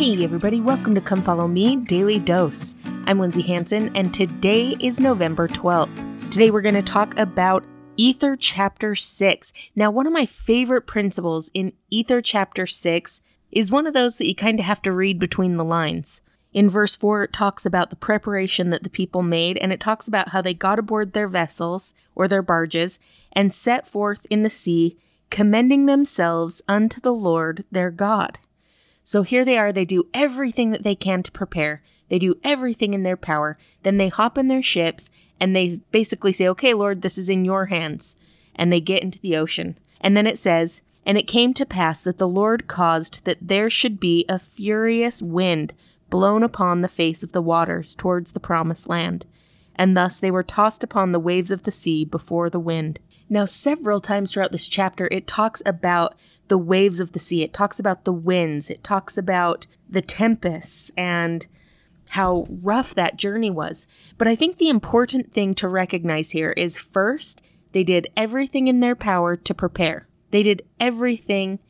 Hey, everybody, welcome to Come Follow Me Daily Dose. I'm Lindsay Hanson, and today is November 12th. Today, we're going to talk about Ether Chapter 6. Now, one of my favorite principles in Ether Chapter 6 is one of those that you kind of have to read between the lines. In verse 4, it talks about the preparation that the people made, and it talks about how they got aboard their vessels or their barges and set forth in the sea, commending themselves unto the Lord their God. So here they are, they do everything that they can to prepare. They do everything in their power. Then they hop in their ships and they basically say, Okay, Lord, this is in your hands. And they get into the ocean. And then it says, And it came to pass that the Lord caused that there should be a furious wind blown upon the face of the waters towards the promised land. And thus they were tossed upon the waves of the sea before the wind. Now, several times throughout this chapter, it talks about the waves of the sea. It talks about the winds. It talks about the tempests and how rough that journey was. But I think the important thing to recognize here is first, they did everything in their power to prepare. They did everything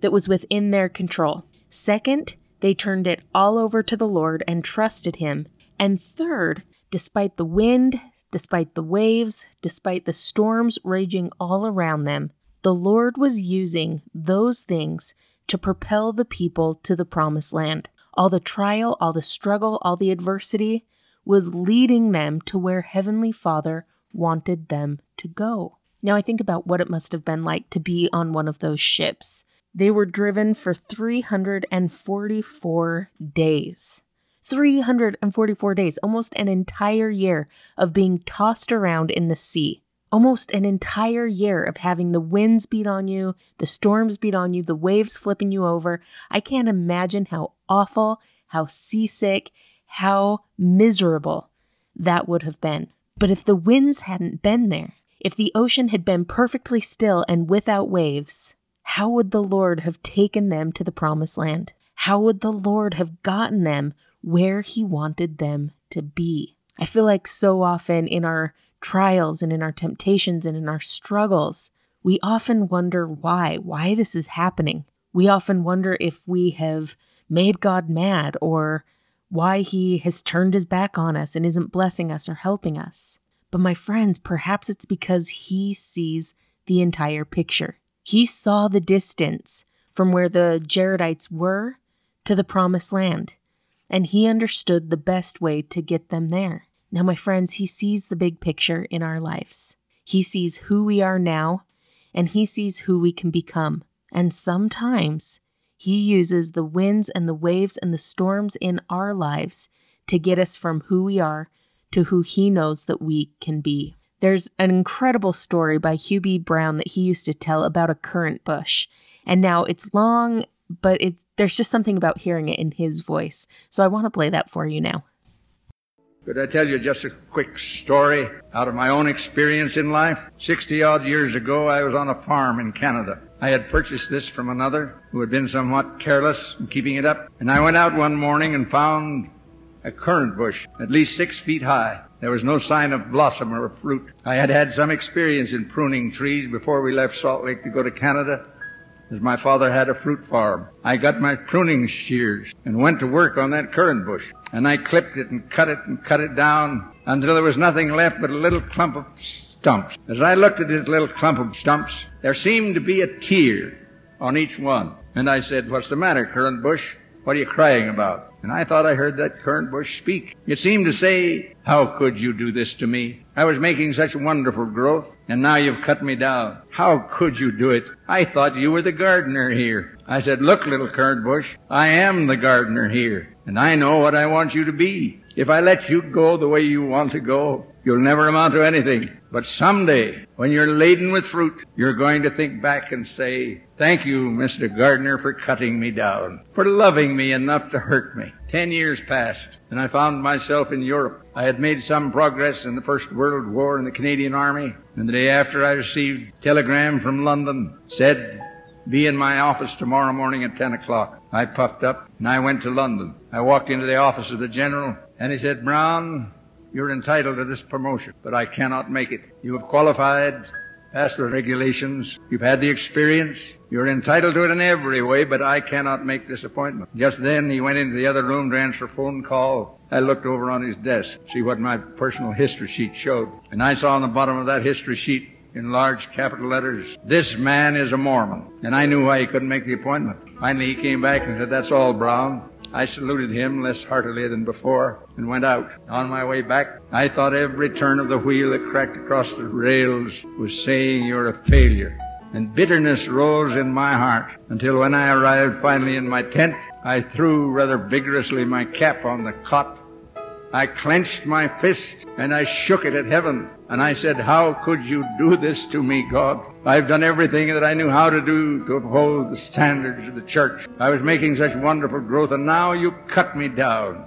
that was within their control. Second, they turned it all over to the Lord and trusted Him. And third, despite the wind, despite the waves, despite the storms raging all around them, the Lord was using those things to propel the people to the promised land. All the trial, all the struggle, all the adversity was leading them to where Heavenly Father wanted them to go. Now I think about what it must have been like to be on one of those ships. They were driven for 344 days. 344 days, almost an entire year of being tossed around in the sea almost an entire year of having the winds beat on you, the storms beat on you, the waves flipping you over. I can't imagine how awful, how seasick, how miserable that would have been. But if the winds hadn't been there, if the ocean had been perfectly still and without waves, how would the Lord have taken them to the promised land? How would the Lord have gotten them where He wanted them to be? I feel like so often in our trials and in our temptations and in our struggles, we often wonder why, why this is happening. We often wonder if we have made God mad or why he has turned his back on us and isn't blessing us or helping us. But my friends, perhaps it's because he sees the entire picture. He saw the distance from where the Jaredites were to the promised land, and he understood the best way to get them there. Now, my friends, He sees the big picture in our lives. He sees who we are now, and He sees who we can become. And sometimes He uses the winds and the waves and the storms in our lives to get us from who we are to who He knows that we can be. There's an incredible story by Hugh B. Brown that he used to tell about a currant bush. And now it's long, but it's, there's just something about hearing it in his voice. So I want to play that for you now. Could I tell you just a quick story out of my own experience in life? Sixty odd years ago, I was on a farm in Canada. I had purchased this from another who had been somewhat careless in keeping it up. And I went out one morning and found a currant bush at least six feet high. There was no sign of blossom or of fruit. I had had some experience in pruning trees before we left Salt Lake to go to Canada as my father had a fruit farm. I got my pruning shears and went to work on that currant bush. And I clipped it and cut it and cut it down until there was nothing left but a little clump of stumps. As I looked at this little clump of stumps, there seemed to be a tear on each one. And I said, what's the matter, currant bush? What are you crying about? And I thought I heard that currant bush speak. It seemed to say, how could you do this to me? I was making such wonderful growth, and now you've cut me down. How could you do it? I thought you were the gardener here. I said, look, little currant bush, I am the gardener here, and I know what I want you to be. If I let you go the way you want to go, you'll never amount to anything. But someday, when you're laden with fruit, you're going to think back and say, Thank you, Mr. Gardener, for cutting me down, for loving me enough to hurt me. Ten years passed, and I found myself in Europe. I had made some progress in the First World War in the Canadian Army, and the day after I received a telegram from London, said, be in my office tomorrow morning at 10 o'clock. I puffed up and I went to London. I walked into the office of the general and he said, Brown, you're entitled to this promotion, but I cannot make it. You have qualified passed the regulations. You've had the experience. You're entitled to it in every way, but I cannot make this appointment. Just then he went into the other room to answer a phone call. I looked over on his desk, see what my personal history sheet showed. And I saw on the bottom of that history sheet in large capital letters, this man is a Mormon. And I knew why he couldn't make the appointment. Finally he came back and said, that's all, Brown. I saluted him less heartily than before and went out. On my way back, I thought every turn of the wheel that cracked across the rails was saying you're a failure. And bitterness rose in my heart until when I arrived finally in my tent, I threw rather vigorously my cap on the cot I clenched my fist and I shook it at heaven. And I said, How could you do this to me, God? I've done everything that I knew how to do to uphold the standards of the church. I was making such wonderful growth, and now you cut me down.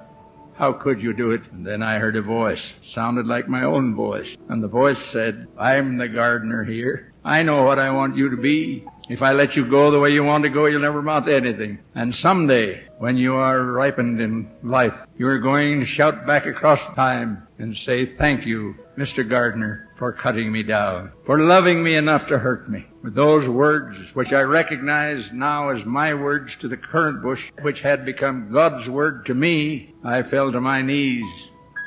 How could you do it? And then I heard a voice. It sounded like my own voice. And the voice said, I'm the gardener here. I know what I want you to be. If I let you go the way you want to go, you'll never amount to anything. And someday, when you are ripened in life, you are going to shout back across time and say, thank you, Mr. Gardener for cutting me down, for loving me enough to hurt me. With those words, which I recognize now as my words to the currant bush, which had become God's word to me, I fell to my knees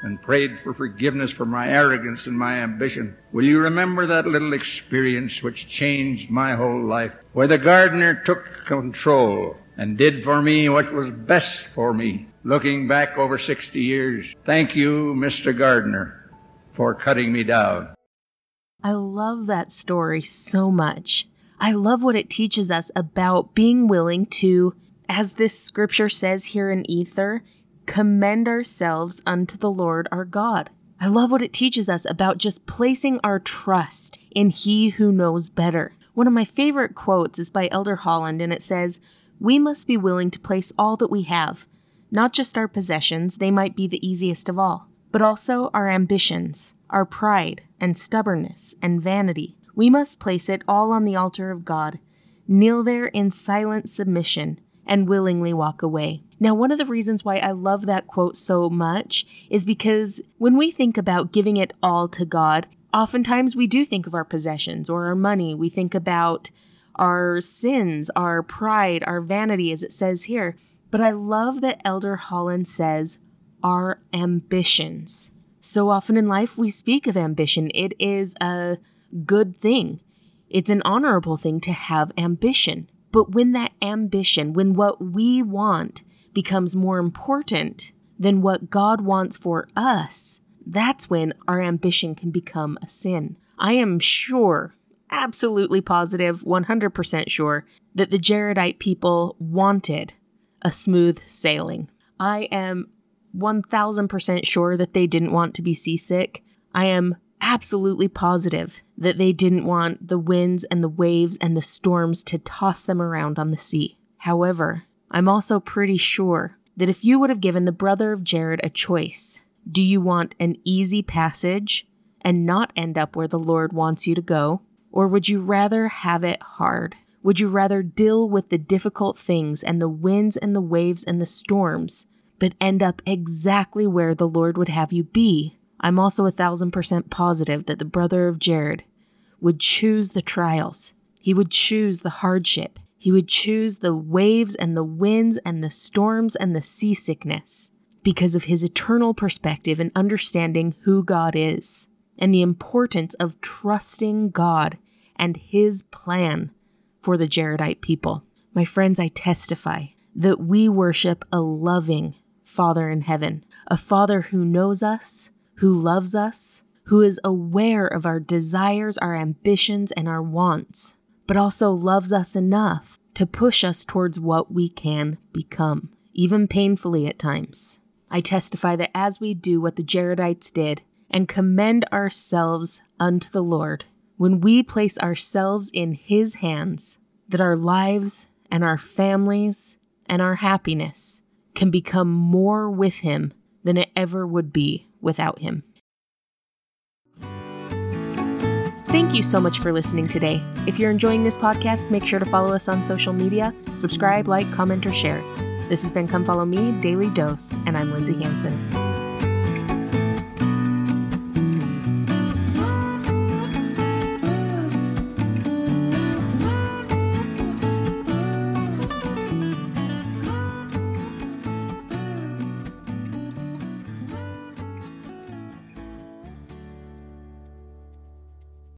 and prayed for forgiveness for my arrogance and my ambition. Will you remember that little experience which changed my whole life? Where the gardener took control and did for me what was best for me. Looking back over 60 years, thank you, Mr. Gardener, for cutting me down. I love that story so much. I love what it teaches us about being willing to, as this scripture says here in Ether, commend ourselves unto the Lord our God. I love what it teaches us about just placing our trust in He who knows better. One of my favorite quotes is by Elder Holland, and it says, We must be willing to place all that we have, not just our possessions, they might be the easiest of all, but also our ambitions, our pride and stubbornness and vanity. We must place it all on the altar of God, kneel there in silent submission, and willingly walk away. Now, one of the reasons why I love that quote so much is because when we think about giving it all to God, oftentimes we do think of our possessions or our money. We think about our sins, our pride, our vanity, as it says here. But I love that Elder Holland says, our ambitions. So often in life, we speak of ambition. It is a good thing. It's an honorable thing to have ambition. But when that ambition, when what we want becomes more important than what God wants for us, that's when our ambition can become a sin. I am sure, absolutely positive, 100% sure, that the Jaredite people wanted a smooth sailing. I am 1000% sure that they didn't want to be seasick. I am absolutely positive that they didn't want the winds and the waves and the storms to toss them around on the sea. However, I'm also pretty sure that if you would have given the brother of Jared a choice, do you want an easy passage and not end up where the Lord wants you to go? Or would you rather have it hard? Would you rather deal with the difficult things and the winds and the waves and the storms, but end up exactly where the Lord would have you be I'm also a thousand percent positive that the brother of Jared would choose the trials. He would choose the hardship. He would choose the waves and the winds and the storms and the seasickness because of his eternal perspective and understanding who God is and the importance of trusting God and his plan for the Jaredite people. My friends, I testify that we worship a loving Father in heaven, a Father who knows us, who loves us, who is aware of our desires, our ambitions, and our wants, but also loves us enough to push us towards what we can become, even painfully at times. I testify that as we do what the Jaredites did and commend ourselves unto the Lord, when we place ourselves in His hands, that our lives and our families and our happiness can become more with Him than it ever would be without him. Thank you so much for listening today. If you're enjoying this podcast, make sure to follow us on social media, subscribe, like, comment, or share. This has been Come Follow Me Daily Dose, and I'm Lindsay Hanson.